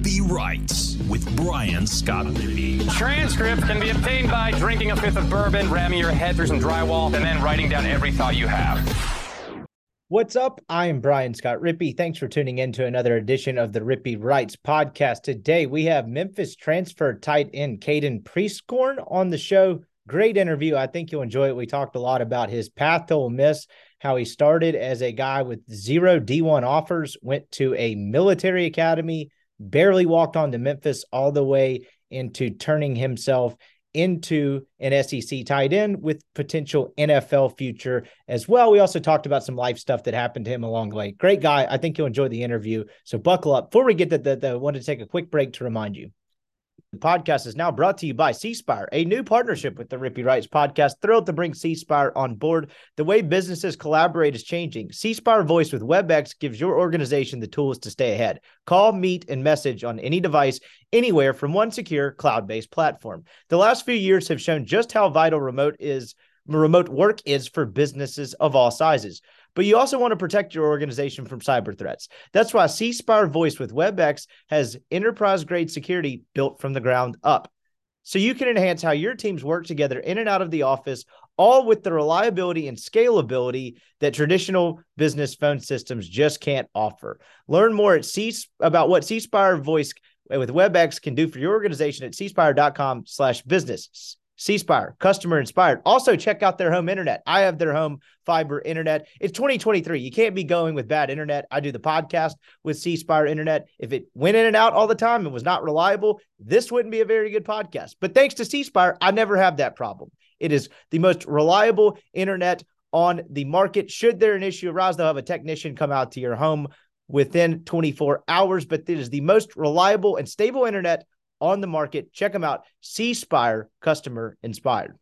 Rippy Writes with Brian Scott Rippey. Transcript can be obtained by drinking a fifth of bourbon, ramming your head through some drywall, and then writing down every thought you have. What's up? I am Brian Scott Rippey. Thanks for tuning in to another edition of the Rippy Writes podcast. Today we have Memphis transfer tight end Caden Prieskorn on the show. Great interview. I think you'll enjoy it. We talked a lot about his path to Ole Miss, how he started as a guy with zero D1 offers, went to a military academy, barely walked on to Memphis, all the way into turning himself into an SEC tight end with potential NFL future as well. We also talked about some life stuff that happened to him along the way. Great guy. I think you'll enjoy the interview. So buckle up. Before we get to the, the I wanted to take a quick break to remind you the podcast is now brought to you by C Spire, a new partnership with the Rippy Writes podcast. Thrilled to bring C Spire on board. The way businesses collaborate is changing. C Spire Voice with WebEx gives your organization the tools to stay ahead. Call, meet, and message on any device, anywhere from one secure cloud based platform. The last few years have shown just how vital remote is. Remote work is for businesses of all sizes but you also want to protect your organization from cyber threats. That's why CSpire Voice with WebEx has enterprise grade security built from the ground up. So you can enhance how your teams work together in and out of the office, all with the reliability and scalability that traditional business phone systems just can't offer. Learn more at C about what CSpire Voice with WebEx can do for your organization at cspire.com slash business. C Spire, customer inspired. Also, check out their home internet. I have their home fiber internet. It's 2023. You can't be going with bad internet. I do the podcast with C Spire internet. If it went in and out all the time and was not reliable, this wouldn't be a very good podcast. But thanks to C Spire, I never have that problem. It is the most reliable internet on the market. Should there an issue arise, they'll have a technician come out to your home within 24 hours. But it is the most reliable and stable internet on the market. Check them out. C Spire, customer inspired.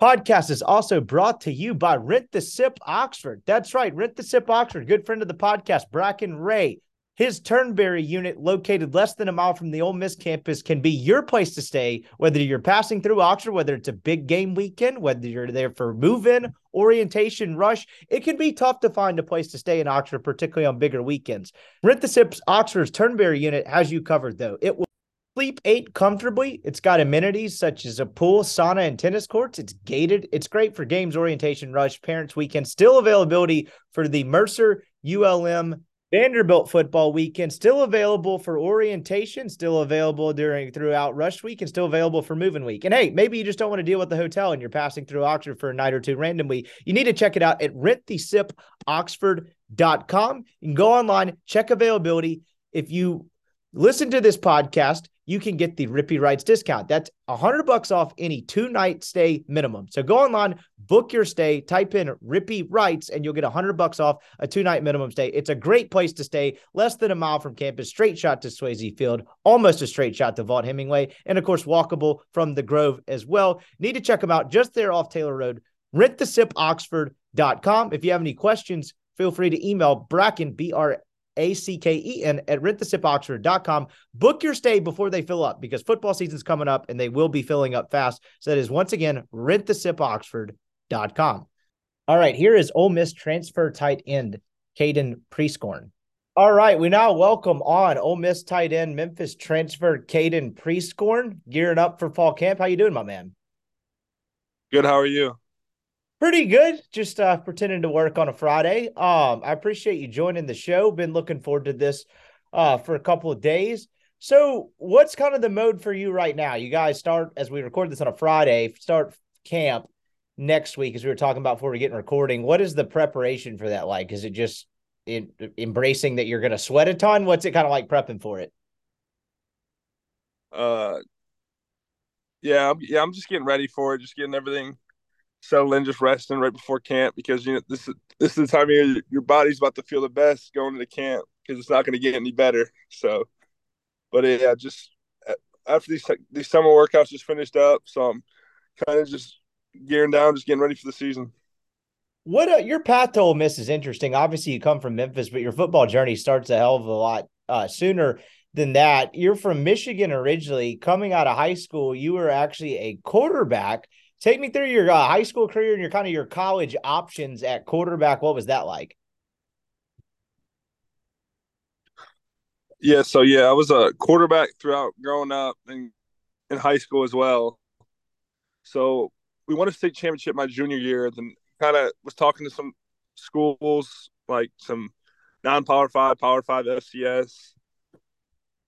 Podcast is also brought to you by Rent the Sip Oxford. That's right, Rent the Sip Oxford, good friend of the podcast, Bracken Ray. His Turnberry unit, located less than a mile from the Ole Miss campus, can be your place to stay, whether you're passing through Oxford, whether it's a big game weekend, whether you're there for move in, orientation, rush. It can be tough to find a place to stay in Oxford, particularly on bigger weekends. Rent the Sips Oxford's Turnberry unit has you covered, though. It will Sleep eight comfortably. It's got amenities such as a pool, sauna, and tennis courts. It's gated. It's great for games, orientation, rush, parents' weekend. Still availability for the Mercer ULM Vanderbilt football weekend. Still available for orientation. Still available during throughout rush week, and still available for moving week. And hey, maybe you just don't want to deal with the hotel and you're passing through Oxford for a night or two randomly. You need to check it out at rentthesipoxford.com. You can go online, check availability. If you listen to this podcast you can get the Rippy Writes discount. That's a hundred bucks off any two night stay minimum. So go online, book your stay, type in Rippy Writes, and you'll get a hundred bucks off a two night minimum stay. It's a great place to stay, less than a mile from campus, straight shot to Swayze Field, almost a straight shot to Vaught Hemingway, and of course walkable from the Grove as well. Need to check them out just there off Taylor Road. RentTheSipOxford.com. If you have any questions, feel free to email Bracken B R a C K E N at rentthesipoxford.com. Book your stay before they fill up because football season's coming up and they will be filling up fast. So that is once again rentthesipoxford.com. All right, here is Ole Miss transfer tight end Caden Prieskorn. All right, we now welcome on Ole Miss tight end Memphis transfer Caden Prieskorn, gearing up for fall camp. How you doing, my man? Good. How are you? Pretty good. Just uh, pretending to work on a Friday. Um, I appreciate you joining the show. Been looking forward to this uh, for a couple of days. So, what's kind of the mode for you right now? You guys start as we record this on a Friday. Start camp next week, as we were talking about before we get in recording. What is the preparation for that like? Is it just in, embracing that you're going to sweat a ton? What's it kind of like prepping for it? Uh, yeah, yeah, I'm just getting ready for it. Just getting everything settle in, just resting right before camp because you know this is this is the time year your body's about to feel the best going into camp because it's not going to get any better. So, but yeah, just after these these summer workouts just finished up, so I'm kind of just gearing down, just getting ready for the season. What uh, your path to Ole Miss is interesting. Obviously, you come from Memphis, but your football journey starts a hell of a lot uh, sooner than that. You're from Michigan originally. Coming out of high school, you were actually a quarterback Take me through your uh, high school career and your kind of your college options at quarterback. What was that like? Yeah, so yeah, I was a quarterback throughout growing up and in high school as well. So we won a state championship my junior year. Then kind of was talking to some schools like some non-power five, power five FCS,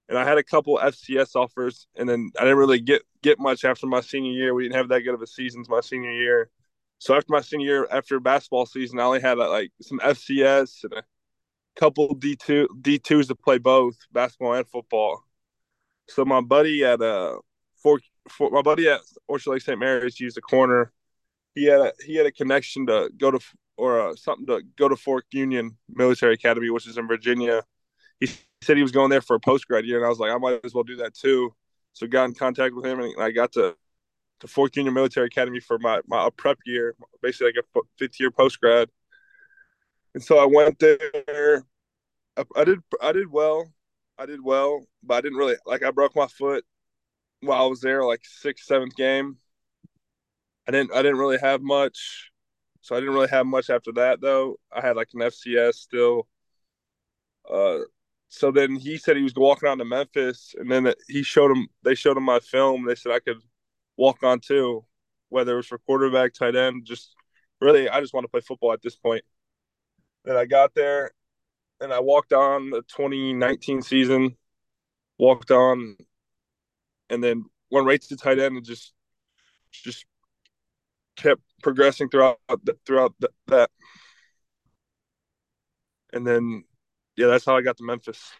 and I had a couple FCS offers, and then I didn't really get get much after my senior year. We didn't have that good of a season my senior year. So after my senior year, after basketball season, I only had like some FCS and a couple D two D twos to play both basketball and football. So my buddy at uh for, for my buddy at Orchard Lake St. Mary's used a corner. He had a he had a connection to go to or uh, something to go to Fork Union Military Academy, which is in Virginia. He said he was going there for a post grad year, and I was like, I might as well do that too. So got in contact with him, and I got to to Fork Union Military Academy for my my prep year, basically like a fifth year post grad. And so I went there. I, I, did I did well. I did well, but I didn't really like. I broke my foot while I was there, like sixth, seventh game. I didn't I didn't really have much, so I didn't really have much after that though. I had like an FCS still. Uh, so then he said he was walking on to Memphis, and then he showed him. They showed him my film. They said I could walk on too, whether it was for quarterback, tight end. Just really, I just want to play football at this point. Then I got there, and I walked on the 2019 season. Walked on, and then went right to tight end, and just just kept progressing throughout throughout that. And then yeah, that's how I got to Memphis.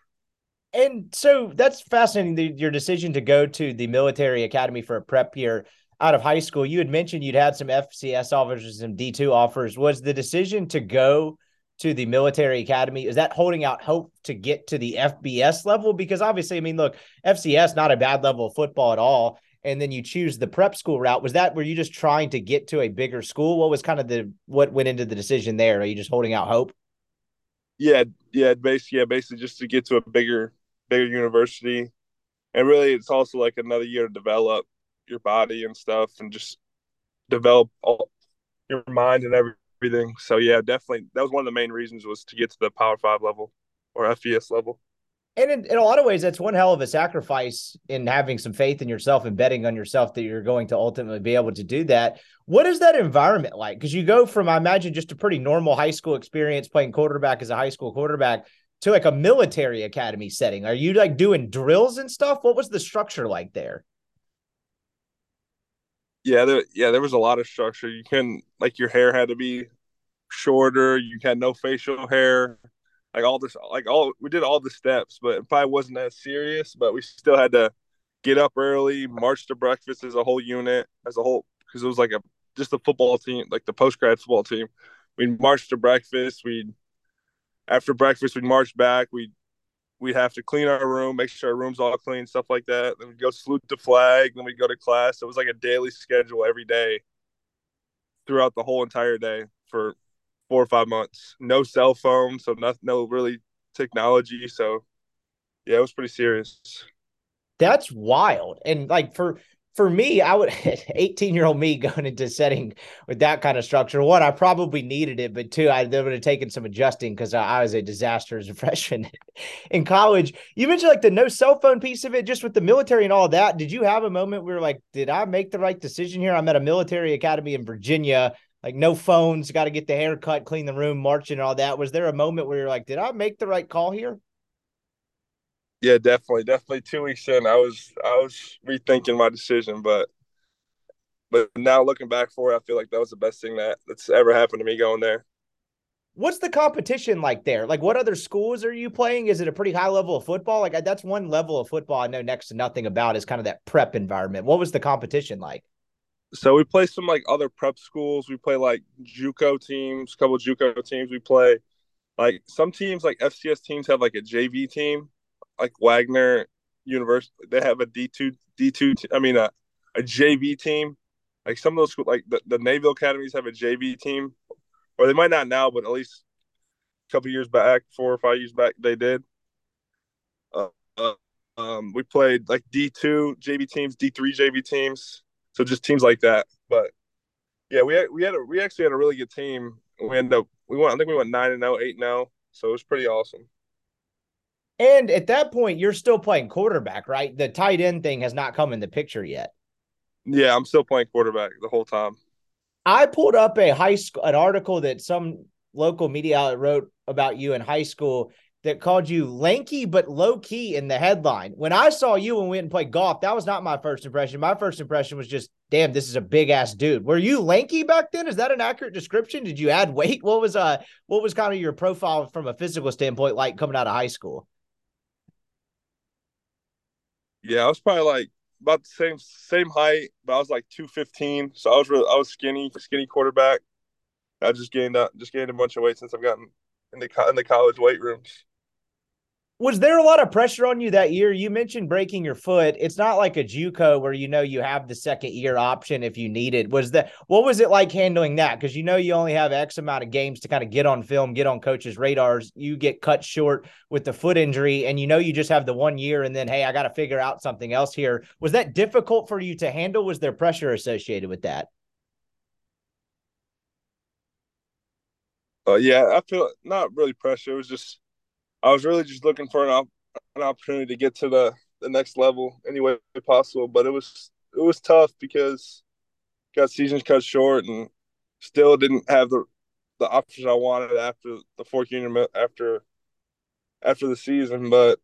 And so that's fascinating. The, your decision to go to the military academy for a prep year out of high school. You had mentioned you'd had some FCS offers, some D two offers. Was the decision to go to the military academy is that holding out hope to get to the FBS level? Because obviously, I mean, look, FCS not a bad level of football at all. And then you choose the prep school route. Was that were you just trying to get to a bigger school? What was kind of the what went into the decision there? Are you just holding out hope? Yeah, yeah, basically, yeah, basically just to get to a bigger, bigger university, and really, it's also like another year to develop your body and stuff, and just develop all your mind and everything. So yeah, definitely, that was one of the main reasons was to get to the Power Five level or FBS level. And in, in a lot of ways, that's one hell of a sacrifice in having some faith in yourself and betting on yourself that you're going to ultimately be able to do that. What is that environment like? Because you go from, I imagine, just a pretty normal high school experience playing quarterback as a high school quarterback to like a military academy setting. Are you like doing drills and stuff? What was the structure like there? Yeah, there, yeah, there was a lot of structure. You couldn't like your hair had to be shorter. You had no facial hair like all this like all we did all the steps but it probably wasn't that serious but we still had to get up early march to breakfast as a whole unit as a whole because it was like a just a football team like the post grad football team. We'd march to breakfast we'd after breakfast we'd march back we'd we'd have to clean our room make sure our room's all clean stuff like that. Then we'd go salute the flag then we'd go to class. It was like a daily schedule every day throughout the whole entire day for four or five months. No cell phone, so no, no really technology. So yeah, it was pretty serious. That's wild. And like for for me, I would 18 year old me going into setting with that kind of structure. One, I probably needed it, but two, I would have taken some adjusting because I, I, was a disaster as a freshman in college. You mentioned like the no cell phone piece of it, just with the military and all that. Did you have a moment where like, did I make the right decision here? I'm at a military academy in Virginia like no phones, got to get the haircut, clean the room, marching, and all that. Was there a moment where you're like, did I make the right call here? Yeah, definitely, definitely. Two weeks in, I was I was rethinking my decision, but but now looking back for it, I feel like that was the best thing that that's ever happened to me going there. What's the competition like there? Like, what other schools are you playing? Is it a pretty high level of football? Like, that's one level of football I know next to nothing about is kind of that prep environment. What was the competition like? So we play some like other prep schools. We play like JUCO teams, couple JUCO teams. We play like some teams like FCS teams have like a JV team, like Wagner University. They have a D two D two. I mean a a JV team. Like some of those schools, like the, the Naval academies have a JV team, or they might not now, but at least a couple years back, four or five years back, they did. Uh, uh, um, we played like D two JV teams, D three JV teams so just teams like that. But yeah, we we had a, we actually had a really good team. We ended up we went I think we went nine and 0, 8 and 0. So it was pretty awesome. And at that point, you're still playing quarterback, right? The tight end thing has not come in the picture yet. Yeah, I'm still playing quarterback the whole time. I pulled up a high school an article that some local media outlet wrote about you in high school that called you lanky but low key in the headline. When I saw you and we went and played golf, that was not my first impression. My first impression was just, damn, this is a big ass dude. Were you lanky back then? Is that an accurate description? Did you add weight? What was uh what was kind of your profile from a physical standpoint like coming out of high school? Yeah, I was probably like about the same same height, but I was like two fifteen. So I was really I was skinny, skinny quarterback. I just gained up, just gained a bunch of weight since I've gotten in the in the college weight rooms was there a lot of pressure on you that year? You mentioned breaking your foot. It's not like a JUCO where you know you have the second year option if you need it. Was that what was it like handling that? Because you know you only have X amount of games to kind of get on film, get on coaches' radars. You get cut short with the foot injury, and you know you just have the one year, and then hey, I got to figure out something else here. Was that difficult for you to handle? Was there pressure associated with that? Uh, yeah, I feel not really pressure. It was just I was really just looking for an op- an opportunity to get to the the next level any way possible. But it was it was tough because got seasons cut short and still didn't have the the options I wanted after the fourth year after after the season. But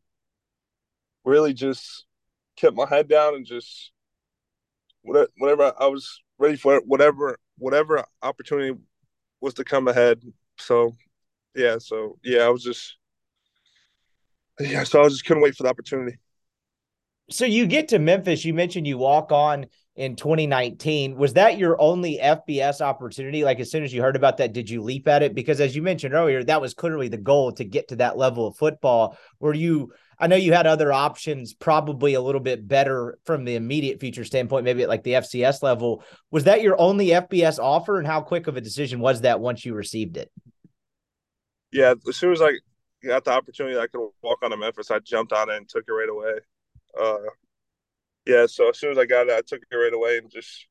really just kept my head down and just whatever I was ready for whatever whatever opportunity was to come ahead. So yeah, so yeah, I was just yeah, so I just couldn't wait for the opportunity. So you get to Memphis. You mentioned you walk on in 2019. Was that your only FBS opportunity? Like as soon as you heard about that, did you leap at it? Because as you mentioned earlier, that was clearly the goal to get to that level of football. Were you? I know you had other options, probably a little bit better from the immediate future standpoint, maybe at like the FCS level. Was that your only FBS offer, and how quick of a decision was that once you received it? Yeah, as soon as I got the opportunity I could walk on to Memphis, I jumped on it and took it right away. Uh, yeah, so as soon as I got it, I took it right away and just,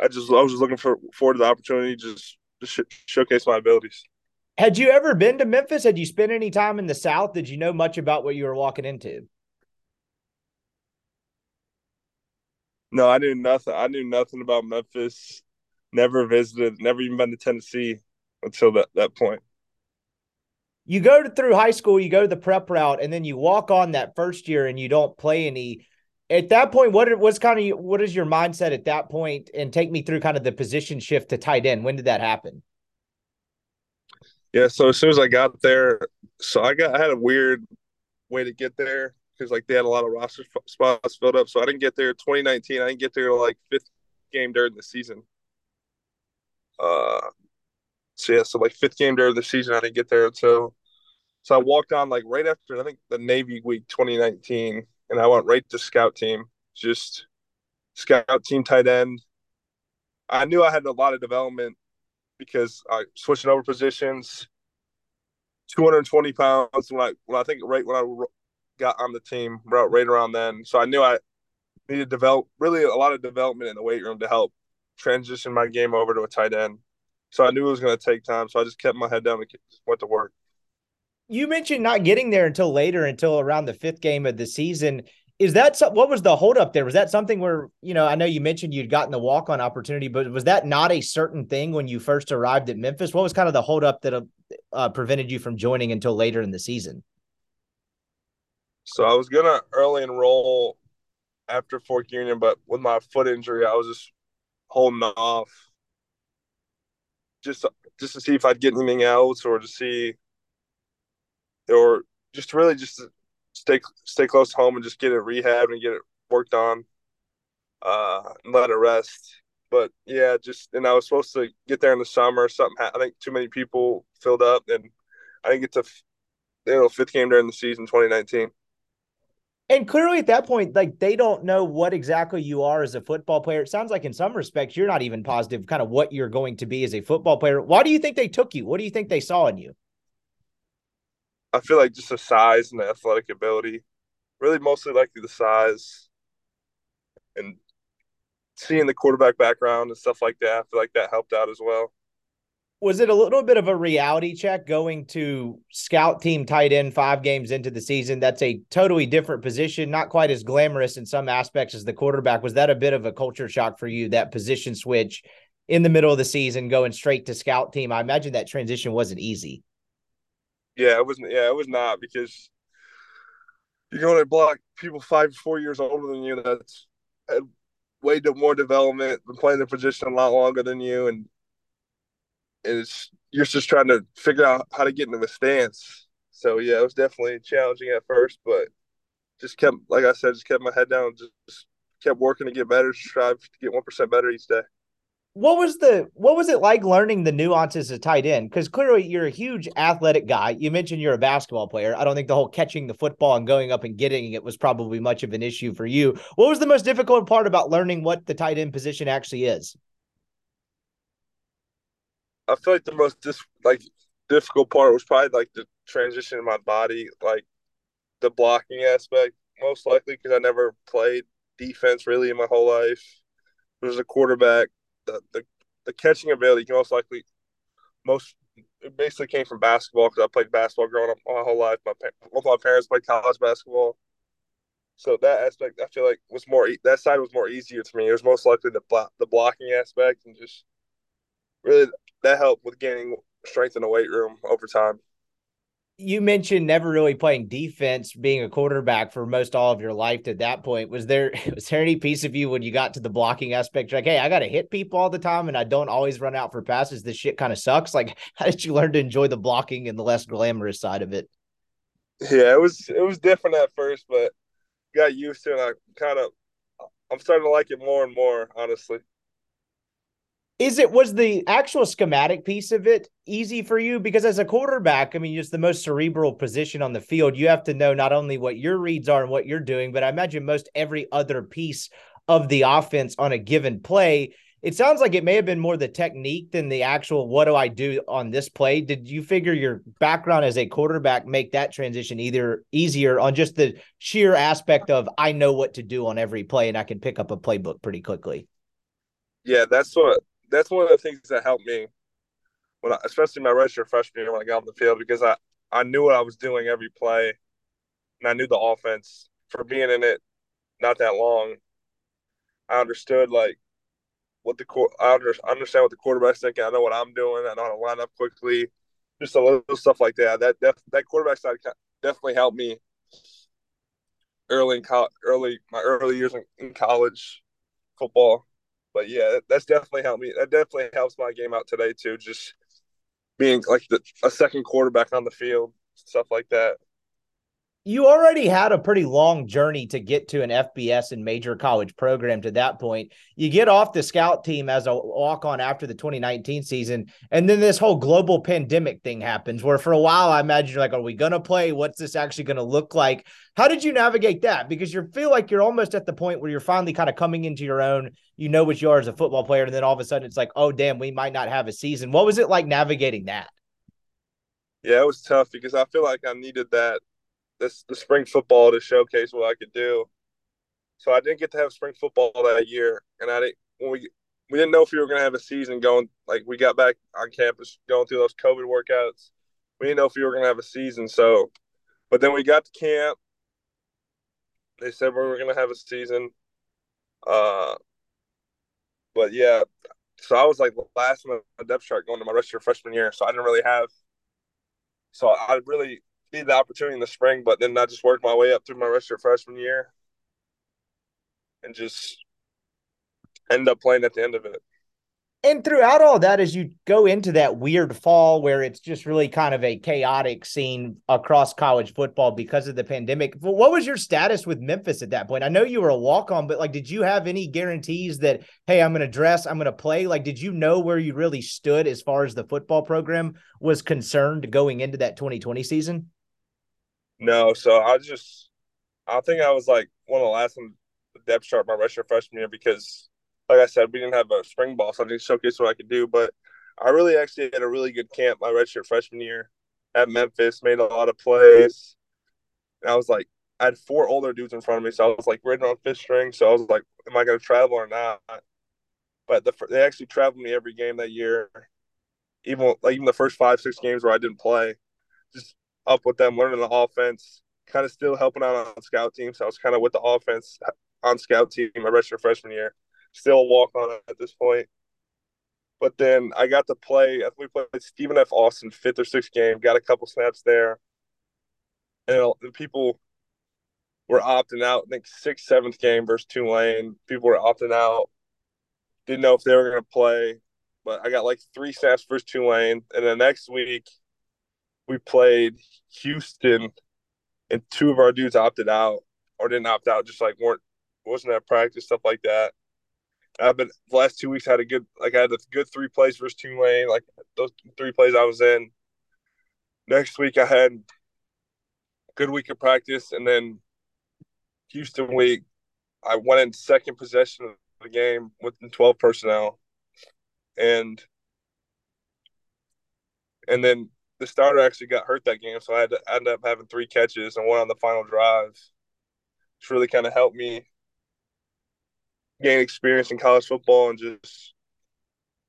I just, I was just looking for forward to the opportunity, just to sh- showcase my abilities. Had you ever been to Memphis? Had you spent any time in the South? Did you know much about what you were walking into? No, I knew nothing. I knew nothing about Memphis. Never visited. Never even been to Tennessee until that that point you go to, through high school, you go to the prep route, and then you walk on that first year and you don't play any. At that point, what was kind of what is your mindset at that point? And take me through kind of the position shift to tight end. When did that happen? Yeah, so as soon as I got there, so I got I had a weird way to get there because like they had a lot of roster spots filled up. So I didn't get there 2019. I didn't get there like fifth game during the season. Uh, so yeah, so like fifth game during the season, I didn't get there until so I walked on like right after I think the Navy Week 2019, and I went right to scout team, just scout team tight end. I knew I had a lot of development because I switching over positions. 220 pounds when I when I think right when I got on the team right, right around then. So I knew I needed to develop really a lot of development in the weight room to help transition my game over to a tight end. So I knew it was going to take time. So I just kept my head down and went to work. You mentioned not getting there until later, until around the fifth game of the season. Is that what was the holdup there? Was that something where you know? I know you mentioned you'd gotten the walk on opportunity, but was that not a certain thing when you first arrived at Memphis? What was kind of the holdup that uh, prevented you from joining until later in the season? So I was gonna early enroll after Fork Union, but with my foot injury, I was just holding off just just to see if I'd get anything else or to see or just really just stay stay close to home and just get it rehabbed and get it worked on uh and let it rest. But yeah just and i was supposed to get there in the summer. Something i think too many people filled up and i didn't get to you know fifth game during the season 2019 and clearly at that point, like they don't know what exactly you are as a football player. It sounds like in some respects you're not even positive kind of what you're going to be as a football player. Why do you think they took you? What do you think they saw in you? I feel like just the size and the athletic ability. Really mostly likely the size and seeing the quarterback background and stuff like that. I feel like that helped out as well. Was it a little bit of a reality check going to scout team tight end five games into the season? That's a totally different position, not quite as glamorous in some aspects as the quarterback. Was that a bit of a culture shock for you, that position switch in the middle of the season, going straight to scout team? I imagine that transition wasn't easy. Yeah, it wasn't. Yeah, it was not because you're going to block people five, four years older than you. That's had way more development, been playing the position a lot longer than you, and it's you're just trying to figure out how to get into the stance. So yeah, it was definitely challenging at first, but just kept, like I said, just kept my head down, just kept working to get better, strive to get one percent better each day. What was the what was it like learning the nuances of tight end? Because clearly you're a huge athletic guy. You mentioned you're a basketball player. I don't think the whole catching the football and going up and getting it was probably much of an issue for you. What was the most difficult part about learning what the tight end position actually is? I feel like the most dis- like difficult part was probably like the transition in my body, like the blocking aspect, most likely because I never played defense really in my whole life. There's a quarterback, the, the the catching ability most likely most it basically came from basketball because I played basketball growing up my whole life. My both my parents played college basketball, so that aspect I feel like was more that side was more easier to me. It was most likely the the blocking aspect and just really that helped with gaining strength in the weight room over time. You mentioned never really playing defense, being a quarterback for most all of your life to that point. Was there was there any piece of you when you got to the blocking aspect, like, hey, I got to hit people all the time, and I don't always run out for passes. This shit kind of sucks. Like, how did you learn to enjoy the blocking and the less glamorous side of it? Yeah, it was it was different at first, but got used to it. I kind of I'm starting to like it more and more, honestly is it was the actual schematic piece of it easy for you? Because as a quarterback i mean just the most cerebral position on the field you have to know not only what your reads are and what you're doing but i imagine most every other piece of the offense on a given play. It sounds like it may have been more the technique than the actual what do i do on this play? Did you figure your background as a quarterback make that transition either easier on just the sheer aspect of i know what to do on every play and i can pick up a playbook pretty quickly yeah that's what that's one of the things that helped me when I, especially my redshirt freshman year when I got on the field because I I knew what I was doing every play and I knew the offense for being in it not that long. I understood like what the I understand what the quarterback's thinking. I know what I'm doing. I know how to line up quickly. Just a little stuff like that. That that, that quarterback side definitely helped me early in college, early my early years in, in college football but yeah, that's definitely helped me. That definitely helps my game out today too. Just being like the, a second quarterback on the field, stuff like that. You already had a pretty long journey to get to an FBS and major college program to that point. You get off the scout team as a walk on after the 2019 season. And then this whole global pandemic thing happens where for a while I imagine you're like, are we going to play? What's this actually going to look like? How did you navigate that? Because you feel like you're almost at the point where you're finally kind of coming into your own. You know what you are as a football player. And then all of a sudden it's like, oh, damn, we might not have a season. What was it like navigating that? Yeah, it was tough because I feel like I needed that this the spring football to showcase what I could do. So I didn't get to have spring football that year, and I didn't when we we didn't know if we were going to have a season going. Like we got back on campus going through those COVID workouts. We didn't know if we were going to have a season. So, but then we got to camp. They said we were going to have a season. Uh, but yeah, so I was like last in the depth chart going to my redshirt freshman year. So I didn't really have. So I really need the opportunity in the spring, but then I just worked my way up through my redshirt freshman year and just end up playing at the end of it. And throughout all that, as you go into that weird fall where it's just really kind of a chaotic scene across college football because of the pandemic, what was your status with Memphis at that point? I know you were a walk on, but like, did you have any guarantees that, hey, I'm going to dress, I'm going to play? Like, did you know where you really stood as far as the football program was concerned going into that 2020 season? No, so I just I think I was like one of the last on the depth chart my redshirt freshman year because, like I said, we didn't have a spring ball, so I didn't showcase what I could do. But I really actually had a really good camp my redshirt freshman year at Memphis, made a lot of plays. And I was like, I had four older dudes in front of me, so I was like written on fifth string. So I was like, am I going to travel or not? But the, they actually traveled me every game that year, even like even the first five six games where I didn't play, just up with them, learning the offense, kind of still helping out on scout team. So I was kind of with the offense on scout team my redshirt freshman year. Still walk on at this point. But then I got to play. I think we played Stephen F. Austin fifth or sixth game. Got a couple snaps there, and, and people were opting out. I think sixth, seventh game versus Tulane. People were opting out. Didn't know if they were going to play, but I got like three snaps versus Tulane, and then next week we played Houston, and two of our dudes opted out or didn't opt out, just like weren't wasn't at practice stuff like that. I've been the last two weeks had a good like I had a good three plays versus Tulane, like those three plays I was in. Next week I had good week of practice, and then Houston week I went in second possession of the game with twelve personnel, and and then the starter actually got hurt that game, so I had to end up having three catches and one on the final drive. It's really kind of helped me gain experience in college football and just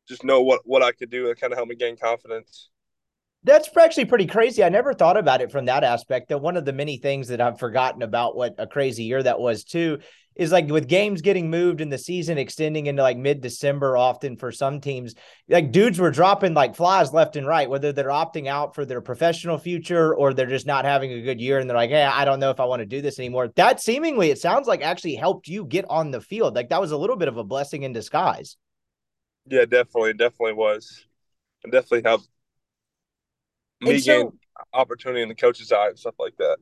just know what what I could do and kind of help me gain confidence. That's actually pretty crazy. I never thought about it from that aspect. That one of the many things that I've forgotten about what a crazy year that was too is like with games getting moved and the season extending into like mid December, often for some teams, like dudes were dropping like flies left and right, whether they're opting out for their professional future or they're just not having a good year and they're like, hey, I don't know if I want to do this anymore. That seemingly, it sounds like actually helped you get on the field. Like that was a little bit of a blessing in disguise. Yeah, definitely. Definitely was. It definitely helped me so, gain opportunity in the coach's eye and stuff like that.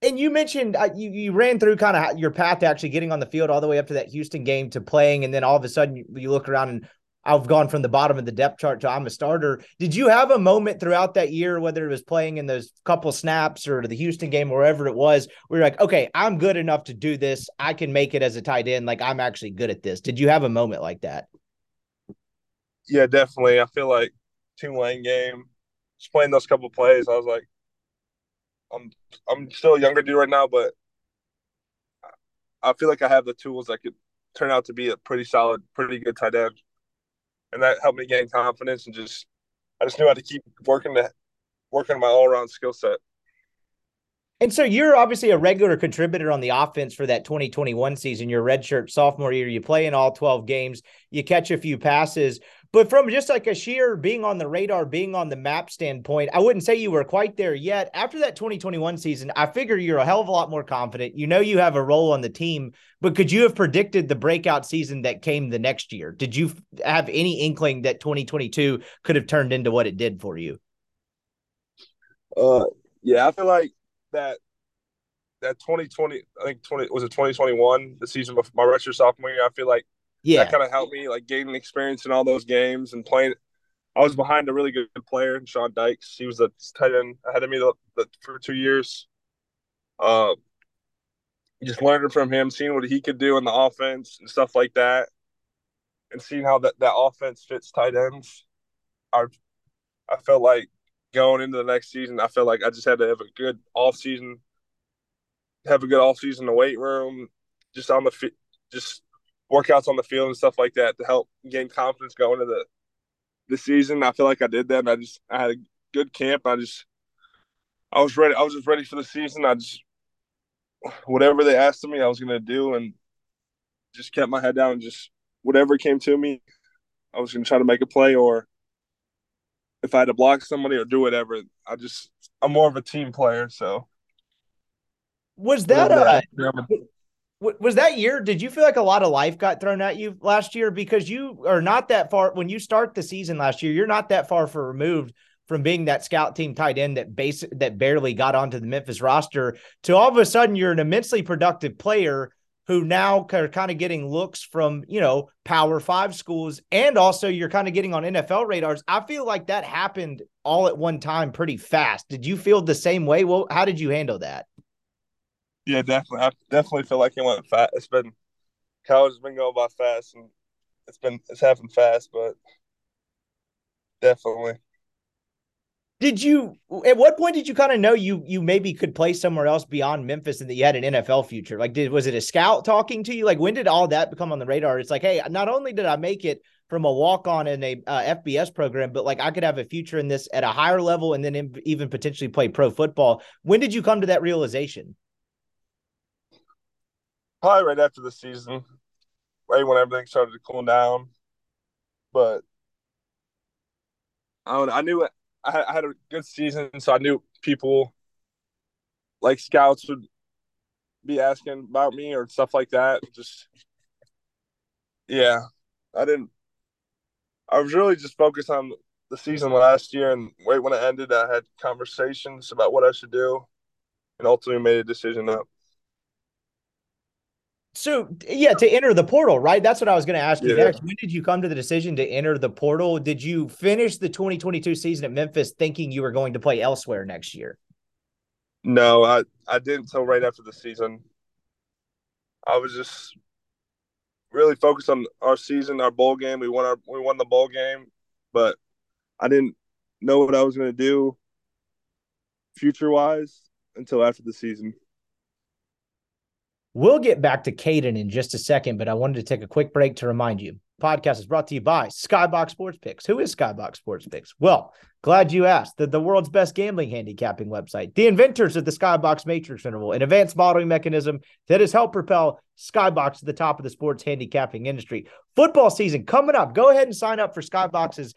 And you mentioned uh, you you ran through kind of your path to actually getting on the field all the way up to that Houston game to playing, and then all of a sudden you, you look around and I've gone from the bottom of the depth chart to I'm a starter. Did you have a moment throughout that year, whether it was playing in those couple snaps or to the Houston game, or wherever it was, where you're like, okay, I'm good enough to do this. I can make it as a tight end. Like I'm actually good at this. Did you have a moment like that? Yeah, definitely. I feel like Tulane game, just playing those couple plays, I was like, I'm I'm still a younger dude right now, but I feel like I have the tools that could turn out to be a pretty solid, pretty good tight end, and that helped me gain confidence and just I just knew how to keep working to working my all around skill set. And so you're obviously a regular contributor on the offense for that 2021 season. Your redshirt sophomore year, you play in all 12 games, you catch a few passes. But from just like a sheer being on the radar, being on the map standpoint, I wouldn't say you were quite there yet. After that 2021 season, I figure you're a hell of a lot more confident. You know you have a role on the team, but could you have predicted the breakout season that came the next year? Did you have any inkling that 2022 could have turned into what it did for you? Uh, yeah, I feel like that that 2020, I think 20 was it 2021, the season before my redshirt sophomore year. I feel like yeah, that kind of helped me like gaining experience in all those games and playing. I was behind a really good player, Sean Dykes. He was a tight end ahead of me the, the, for two years. Uh, just learning from him, seeing what he could do in the offense and stuff like that, and seeing how that, that offense fits tight ends. I I felt like going into the next season, I felt like I just had to have a good off season, have a good off season in the weight room, just on the just workouts on the field and stuff like that to help gain confidence going into the the season. I feel like I did that. And I just I had a good camp. I just I was ready. I was just ready for the season. I just whatever they asked of me, I was gonna do, and just kept my head down and just whatever came to me, I was gonna try to make a play or if I had to block somebody or do whatever. I just I'm more of a team player, so. Was that a, was that year did you feel like a lot of life got thrown at you last year? Because you are not that far when you start the season last year you're not that far for removed from being that scout team tight end that base that barely got onto the Memphis roster to all of a sudden you're an immensely productive player who now are kind of getting looks from you know power five schools and also you're kind of getting on NFL radars. I feel like that happened all at one time pretty fast. Did you feel the same way? Well how did you handle that yeah, definitely. I definitely feel like it went fast. It's been college has been going by fast, and it's been it's happened fast, but definitely. Did you at what point did you kind of know you you maybe could play somewhere else beyond Memphis and that you had an NFL future? Like did was it a scout talking to you? Like when did all that become on the radar? It's like, hey, not only did I make it from a walk on in a uh, FBS program, but like I could have a future in this at a higher level and then even potentially play pro football. When did you come to that realization? Probably right after the season, right when everything started to cool down. But I, I knew it I had a good season, so I knew people like scouts would be asking about me or stuff like that. Just yeah, I didn't. I was really just focused on the season last year, and right when it ended, I had conversations about what I should do, and ultimately made a decision up. So yeah, to enter the portal, right? That's what I was going to ask you yeah. next. When did you come to the decision to enter the portal? Did you finish the 2022 season at Memphis thinking you were going to play elsewhere next year? No, I I didn't until right after the season. I was just really focused on our season, our bowl game. We won our we won the bowl game, but I didn't know what I was going to do future wise until after the season. We'll get back to Caden in just a second, but I wanted to take a quick break to remind you. Podcast is brought to you by Skybox Sports Picks. Who is Skybox Sports Picks? Well, glad you asked. The, the world's best gambling handicapping website, the inventors of the Skybox Matrix Interval, an advanced modeling mechanism that has helped propel Skybox to the top of the sports handicapping industry. Football season coming up. Go ahead and sign up for Skybox's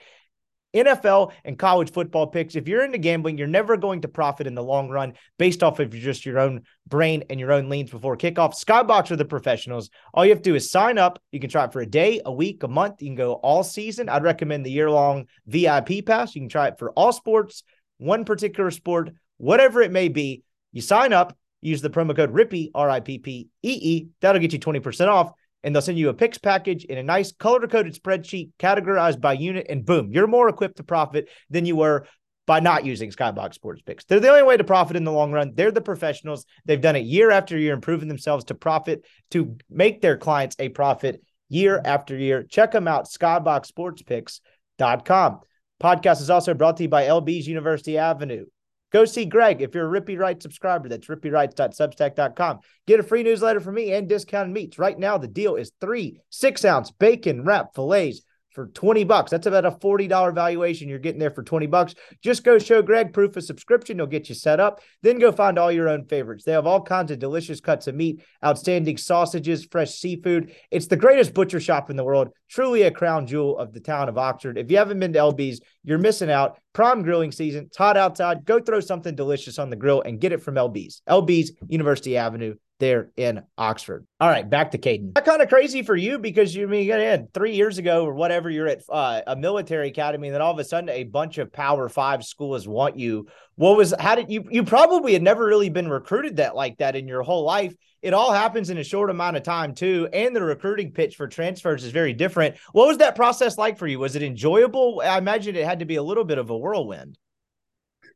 NFL and college football picks. If you're into gambling, you're never going to profit in the long run based off of just your own brain and your own leans before kickoff. Skybox are the professionals. All you have to do is sign up. You can try it for a day, a week, a month. You can go all season. I'd recommend the year long VIP pass. You can try it for all sports, one particular sport, whatever it may be. You sign up, use the promo code RIPPY, R I P P E E. That'll get you 20% off and they'll send you a picks package in a nice color coded spreadsheet categorized by unit, and boom, you're more equipped to profit than you were by not using Skybox Sports Picks. They're the only way to profit in the long run. They're the professionals. They've done it year after year, improving themselves to profit, to make their clients a profit year after year. Check them out, skyboxsportspicks.com. Podcast is also brought to you by LB's University Avenue. Go see Greg if you're a Rippy Wright subscriber. That's rippywrites.substack.com. Get a free newsletter from me and discounted meats. Right now, the deal is three six ounce bacon wrap fillets for 20 bucks. That's about a $40 valuation you're getting there for 20 bucks. Just go show Greg proof of subscription. He'll get you set up. Then go find all your own favorites. They have all kinds of delicious cuts of meat, outstanding sausages, fresh seafood. It's the greatest butcher shop in the world. Truly a crown jewel of the town of Oxford. If you haven't been to LB's, you're missing out. Prime grilling season. It's hot outside. Go throw something delicious on the grill and get it from LB's. LB's University Avenue there in Oxford. All right, back to Caden. That kind of crazy for you because you I mean again three years ago or whatever you're at uh, a military academy, and then all of a sudden a bunch of Power Five schools want you. What was how did you you probably had never really been recruited that like that in your whole life? It all happens in a short amount of time too, and the recruiting pitch for transfers is very different. What was that process like for you? Was it enjoyable? I imagine it had to be a little bit of a whirlwind.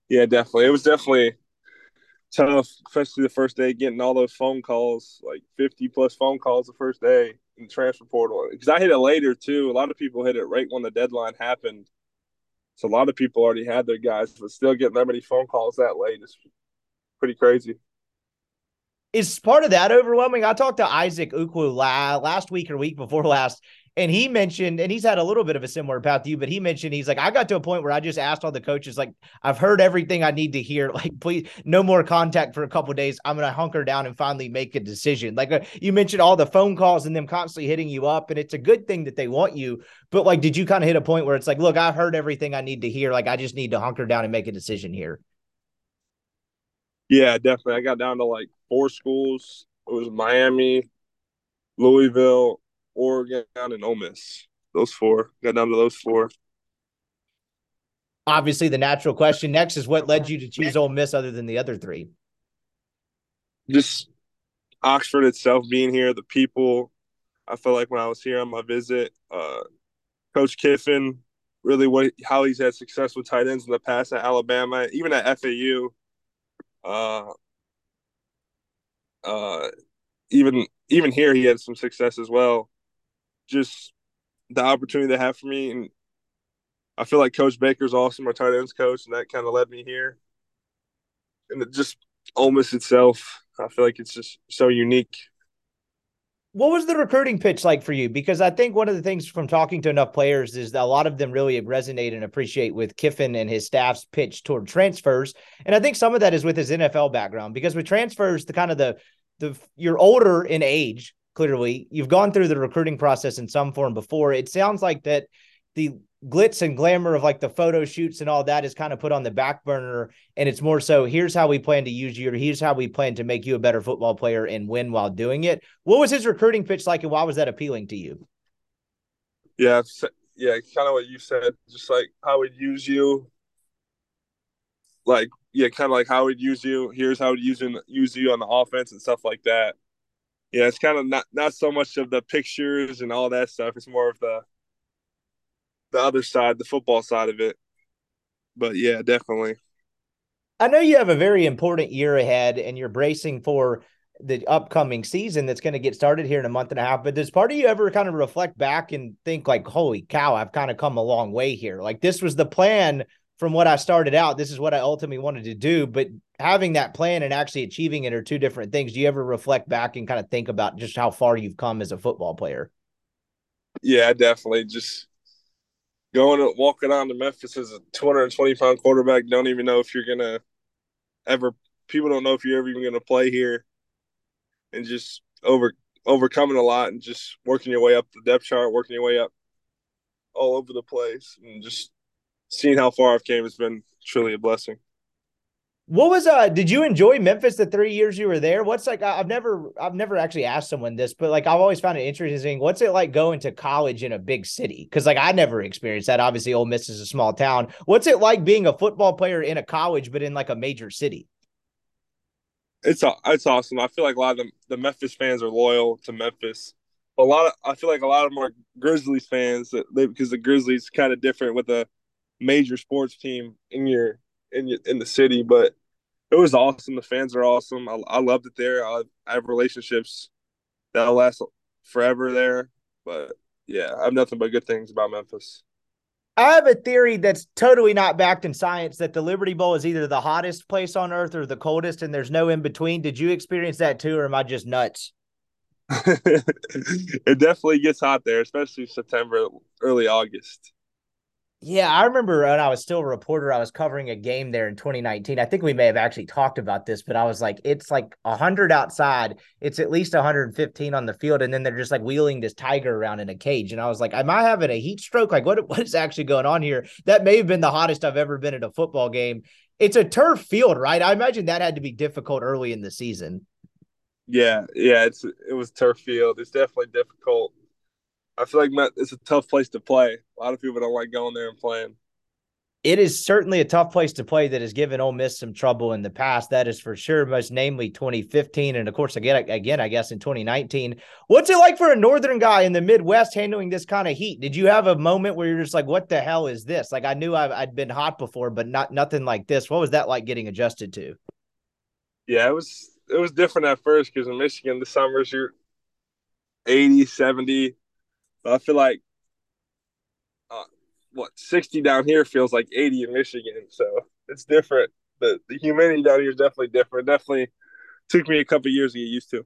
Yeah, definitely. It was definitely tough, especially the first day, getting all those phone calls, like 50 plus phone calls the first day in the transfer portal. Because I hit it later too. A lot of people hit it right when the deadline happened. So a lot of people already had their guys, but still getting that many phone calls that late is pretty crazy. Is part of that overwhelming? I talked to Isaac Ukwu last week or week before last, and he mentioned, and he's had a little bit of a similar path to you, but he mentioned he's like, I got to a point where I just asked all the coaches, like, I've heard everything I need to hear. Like, please, no more contact for a couple days. I'm gonna hunker down and finally make a decision. Like uh, you mentioned, all the phone calls and them constantly hitting you up, and it's a good thing that they want you. But like, did you kind of hit a point where it's like, look, I've heard everything I need to hear. Like, I just need to hunker down and make a decision here. Yeah, definitely. I got down to like four schools. It was Miami, Louisville, Oregon, and Ole Miss. Those four got down to those four. Obviously, the natural question next is what led you to choose Ole Miss other than the other three? Just Oxford itself being here, the people. I felt like when I was here on my visit, uh, Coach Kiffin, really what how he's had success with tight ends in the past at Alabama, even at FAU. Uh, uh, even even here, he had some success as well just the opportunity they have for me and I feel like Coach Baker's awesome, my tight ends coach, and that kind of led me here. And it just Ole Miss itself, I feel like it's just so unique. What was the recruiting pitch like for you? Because I think one of the things from talking to enough players is that a lot of them really resonate and appreciate with Kiffin and his staff's pitch toward transfers. And I think some of that is with his NFL background because with transfers, the kind of the the you're older in age, clearly. You've gone through the recruiting process in some form before. It sounds like that the glitz and glamour of like the photo shoots and all that is kind of put on the back burner and it's more so here's how we plan to use you or here's how we plan to make you a better football player and win while doing it what was his recruiting pitch like and why was that appealing to you yeah yeah kind of what you said just like how we'd use you like yeah kind of like how we'd use you here's how we'd use use you on the offense and stuff like that yeah it's kind of not not so much of the pictures and all that stuff it's more of the the other side, the football side of it. But yeah, definitely. I know you have a very important year ahead and you're bracing for the upcoming season that's going to get started here in a month and a half. But does part of you ever kind of reflect back and think, like, holy cow, I've kind of come a long way here? Like, this was the plan from what I started out. This is what I ultimately wanted to do. But having that plan and actually achieving it are two different things. Do you ever reflect back and kind of think about just how far you've come as a football player? Yeah, definitely. Just going walking on to Memphis as a 220 pound quarterback, don't even know if you're gonna ever. People don't know if you're ever even gonna play here, and just over overcoming a lot and just working your way up the depth chart, working your way up all over the place, and just seeing how far I've came has been truly a blessing. What was uh did you enjoy Memphis the 3 years you were there? What's like I've never I've never actually asked someone this, but like I've always found it interesting. What's it like going to college in a big city? Cuz like I never experienced that. Obviously Ole Miss is a small town. What's it like being a football player in a college but in like a major city? It's it's awesome. I feel like a lot of the, the Memphis fans are loyal to Memphis. A lot of I feel like a lot of them are Grizzlies fans that they, because the Grizzlies kind of different with a major sports team in your in your, in the city, but it was awesome. The fans are awesome. I, I loved it there. I, I have relationships that'll last forever there. But yeah, I have nothing but good things about Memphis. I have a theory that's totally not backed in science that the Liberty Bowl is either the hottest place on earth or the coldest, and there's no in between. Did you experience that too, or am I just nuts? it definitely gets hot there, especially September, early August. Yeah, I remember when I was still a reporter, I was covering a game there in 2019. I think we may have actually talked about this, but I was like, it's like 100 outside. It's at least 115 on the field. And then they're just like wheeling this tiger around in a cage. And I was like, am I having a heat stroke? Like, what, what is actually going on here? That may have been the hottest I've ever been at a football game. It's a turf field, right? I imagine that had to be difficult early in the season. Yeah, yeah, it's it was turf field. It's definitely difficult I feel like it's a tough place to play. A lot of people don't like going there and playing. It is certainly a tough place to play that has given Ole Miss some trouble in the past. That is for sure, most namely 2015, and of course again, again, I guess in 2019. What's it like for a northern guy in the Midwest handling this kind of heat? Did you have a moment where you're just like, "What the hell is this?" Like I knew i had been hot before, but not nothing like this. What was that like getting adjusted to? Yeah, it was it was different at first because in Michigan the summers you're 80, 70 I feel like uh, what 60 down here feels like 80 in Michigan. So it's different. The the humidity down here is definitely different. Definitely took me a couple years to get used to.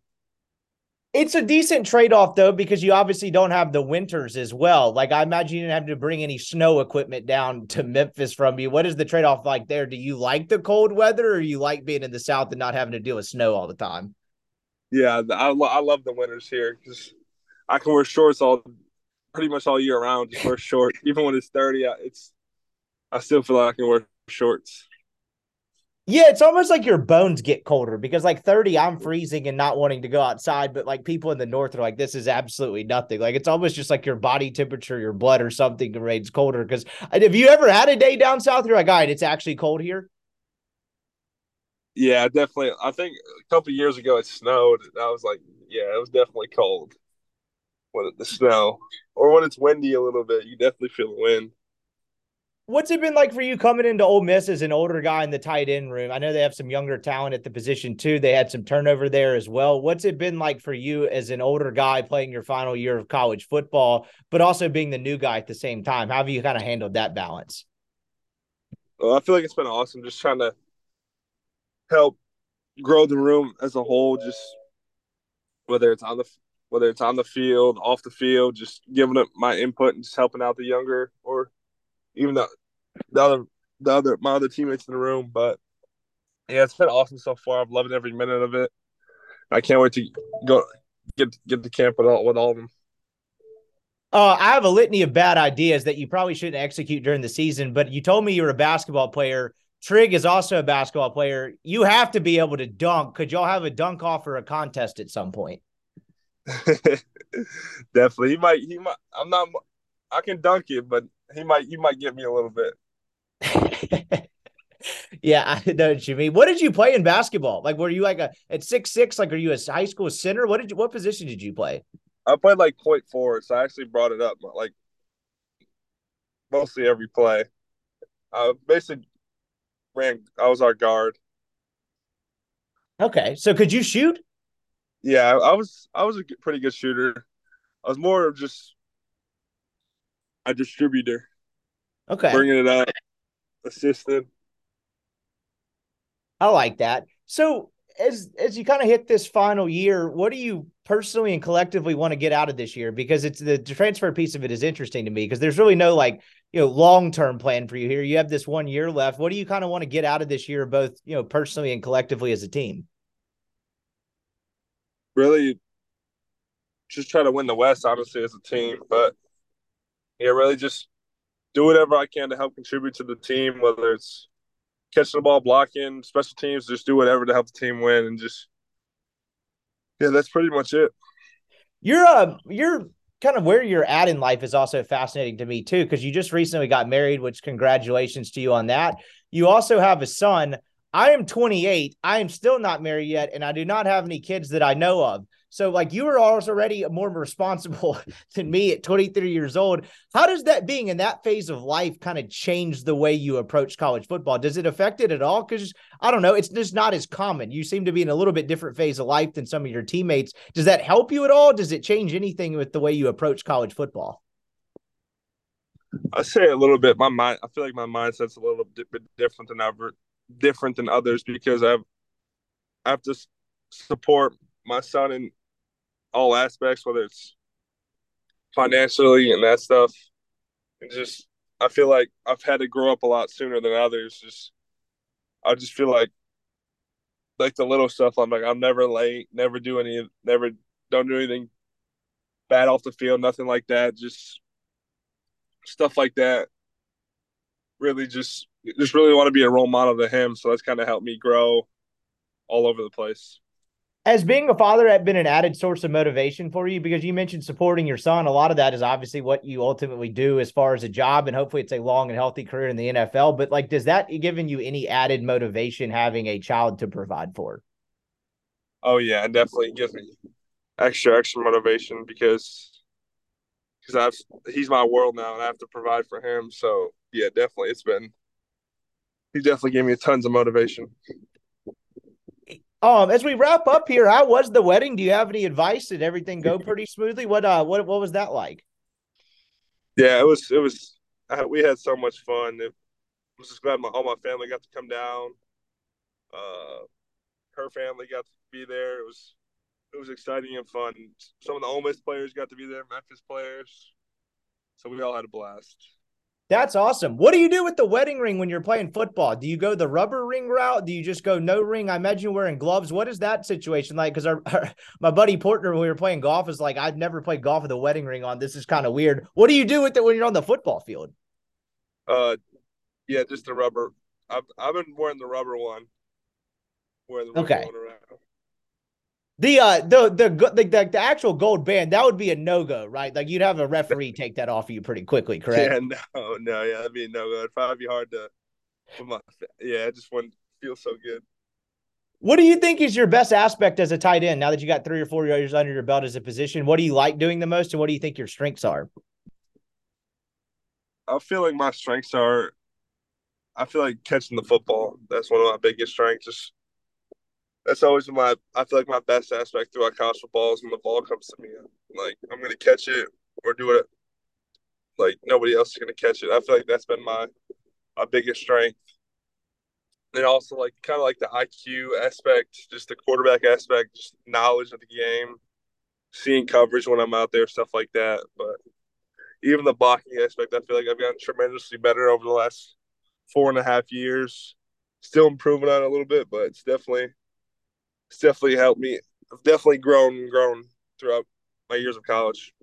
It's a decent trade off though, because you obviously don't have the winters as well. Like I imagine you didn't have to bring any snow equipment down to Memphis from you. What is the trade off like there? Do you like the cold weather, or you like being in the South and not having to deal with snow all the time? Yeah, I, I love the winters here because I can wear shorts all pretty much all year round. Just wear shorts, even when it's thirty. It's I still feel like I can wear shorts. Yeah, it's almost like your bones get colder because like 30, I'm freezing and not wanting to go outside, but like people in the north are like, this is absolutely nothing. Like it's almost just like your body temperature, your blood or something remains colder. Cause have you ever had a day down south? You're like, all right, it's actually cold here. Yeah, definitely. I think a couple years ago it snowed. I was like, yeah, it was definitely cold when the snow or when it's windy a little bit. You definitely feel the wind. What's it been like for you coming into Ole Miss as an older guy in the tight end room? I know they have some younger talent at the position too. They had some turnover there as well. What's it been like for you as an older guy playing your final year of college football, but also being the new guy at the same time? How have you kind of handled that balance? Well, I feel like it's been awesome just trying to help grow the room as a whole, just whether it's on the whether it's on the field, off the field, just giving up my input and just helping out the younger or even the the other the other my other teammates in the room. But yeah, it's been awesome so far. I've loved every minute of it. I can't wait to go get get to camp with all with all of them. Uh, I have a litany of bad ideas that you probably shouldn't execute during the season, but you told me you were a basketball player. Trig is also a basketball player. You have to be able to dunk. Could y'all have a dunk off or a contest at some point? Definitely. He might he might I'm not I can dunk it, but he might he might get me a little bit. yeah, I know what you mean. What did you play in basketball? Like, were you like a at six six? Like, are you a high school center? What did you? What position did you play? I played like point forward, so I actually brought it up like mostly every play. I basically ran. I was our guard. Okay, so could you shoot? Yeah, I was. I was a pretty good shooter. I was more of just a distributor. Okay. Bringing it up, assistant. I like that. So as as you kind of hit this final year, what do you personally and collectively want to get out of this year? Because it's the transfer piece of it is interesting to me because there's really no like you know long term plan for you here. You have this one year left. What do you kind of want to get out of this year, both you know personally and collectively as a team? Really, just try to win the West, honestly, as a team. But yeah, really just do whatever I can to help contribute to the team, whether it's catching the ball, blocking, special teams, just do whatever to help the team win and just yeah, that's pretty much it. You're uh you're kind of where you're at in life is also fascinating to me too, because you just recently got married, which congratulations to you on that. You also have a son. I am 28. I am still not married yet, and I do not have any kids that I know of. So, like, you are already more responsible than me at 23 years old. How does that being in that phase of life kind of change the way you approach college football? Does it affect it at all? Because I don't know, it's just not as common. You seem to be in a little bit different phase of life than some of your teammates. Does that help you at all? Does it change anything with the way you approach college football? I say a little bit. My mind, I feel like my mindset's a little bit different than ever, different than others because I've, I have to support my son in all aspects, whether it's financially and that stuff. And just, I feel like I've had to grow up a lot sooner than others. Just, I just feel like, like the little stuff. I'm like, I'm never late, never do any, never don't do anything bad off the field, nothing like that. Just stuff like that. Really, just, just really want to be a role model to him. So that's kind of helped me grow all over the place. Has being a father been an added source of motivation for you? Because you mentioned supporting your son. A lot of that is obviously what you ultimately do as far as a job and hopefully it's a long and healthy career in the nfl but like does that given you any added motivation having a child to provide for? Oh yeah it definitely gives me extra extra motivation because because i've he's my world now and i have to provide for him so yeah definitely it's been he definitely gave me tons of motivation um, as we wrap up here, how was the wedding? Do you have any advice? Did everything go pretty smoothly? What uh, what what was that like? Yeah, it was. It was. we had so much fun. It, I was just glad my all my family got to come down. Uh, her family got to be there. It was it was exciting and fun. Some of the Ole Miss players got to be there, Memphis players. So we all had a blast. That's awesome. What do you do with the wedding ring when you're playing football? Do you go the rubber ring route? Do you just go no ring? I imagine wearing gloves. What is that situation like? Because our, our, my buddy Portner, when we were playing golf, is like, I've never played golf with a wedding ring on. This is kind of weird. What do you do with it when you're on the football field? Uh, yeah, just the rubber. I've I've been wearing the rubber one. Wearing the okay. The uh the, the the the the actual gold band that would be a no go, right? Like you'd have a referee take that off of you pretty quickly, correct? Yeah, no, no, yeah, that'd be a no go. It'd probably be hard to. My, yeah, it just wouldn't feel so good. What do you think is your best aspect as a tight end now that you got three or four years under your belt as a position? What do you like doing the most, and what do you think your strengths are? I feel like my strengths are I feel like catching the football. That's one of my biggest strengths. Just that's always my I feel like my best aspect throughout college football is when the ball comes to me. Like I'm gonna catch it or do it like nobody else is gonna catch it. I feel like that's been my my biggest strength. And also like kind of like the IQ aspect, just the quarterback aspect, just knowledge of the game, seeing coverage when I'm out there, stuff like that. But even the blocking aspect, I feel like I've gotten tremendously better over the last four and a half years. Still improving on it a little bit, but it's definitely it's definitely helped me. I've definitely grown and grown throughout my years of college.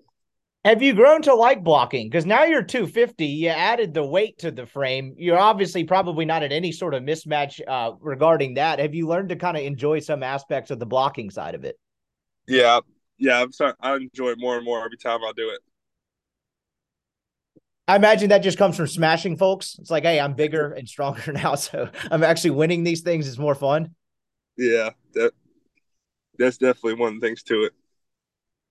Have you grown to like blocking? Because now you're 250. You added the weight to the frame. You're obviously probably not at any sort of mismatch uh, regarding that. Have you learned to kind of enjoy some aspects of the blocking side of it? Yeah, yeah. I'm sorry. I enjoy it more and more every time I do it. I imagine that just comes from smashing folks. It's like, hey, I'm bigger and stronger now, so I'm actually winning these things. It's more fun. Yeah, that that's definitely one of the things to it.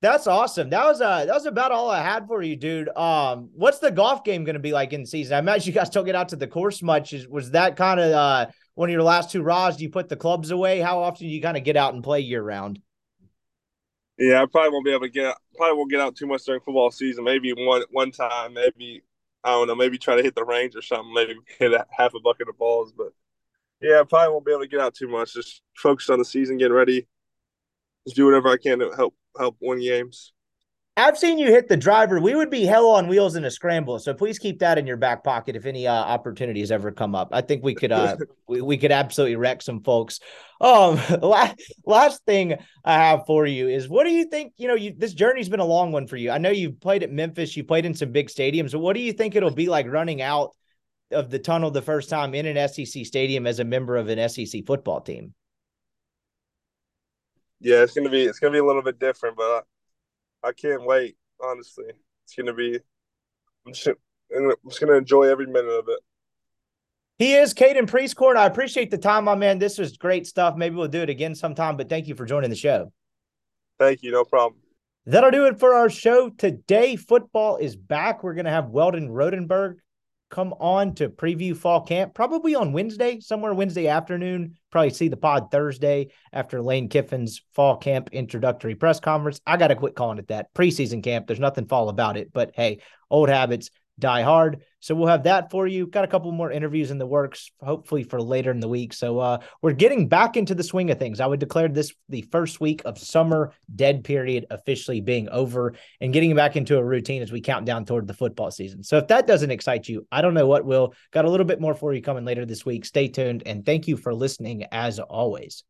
That's awesome. That was uh that was about all I had for you, dude. Um, what's the golf game going to be like in season? I imagine you guys don't get out to the course much. Is was that kind of uh one of your last two rods? Do you put the clubs away? How often do you kind of get out and play year round? Yeah, I probably won't be able to get out, probably won't get out too much during football season. Maybe one one time, maybe I don't know, maybe try to hit the range or something. Maybe hit a, half a bucket of balls, but yeah, I probably won't be able to get out too much. Just focus on the season, getting ready, just do whatever I can to help help win games. I've seen you hit the driver. We would be hell on wheels in a scramble. So please keep that in your back pocket if any uh, opportunities ever come up. I think we could uh we, we could absolutely wreck some folks. Um last, last thing I have for you is what do you think, you know, you this journey's been a long one for you. I know you've played at Memphis, you played in some big stadiums. So what do you think it'll be like running out of the tunnel the first time in an SEC stadium as a member of an SEC football team? Yeah, it's gonna be it's gonna be a little bit different, but I, I can't wait. Honestly, it's gonna be. I'm just, I'm just gonna enjoy every minute of it. He is Caden Prieskorn. I appreciate the time, my man. This was great stuff. Maybe we'll do it again sometime, but thank you for joining the show. Thank you. No problem. That'll do it for our show today. Football is back. We're going to have Weldon Rodenberg come on to preview fall camp, probably on Wednesday, somewhere Wednesday afternoon. Probably see the pod Thursday after Lane Kiffin's fall camp introductory press conference. I got to quit calling it that. Preseason camp. There's nothing fall about it, but hey, old habits die hard. So we'll have that for you. Got a couple more interviews in the works, hopefully for later in the week. So uh, we're getting back into the swing of things. I would declare this the first week of summer dead period officially being over and getting back into a routine as we count down toward the football season. So if that doesn't excite you, I don't know what will. Got a little bit more for you coming later this week. Stay tuned and thank you for listening as always.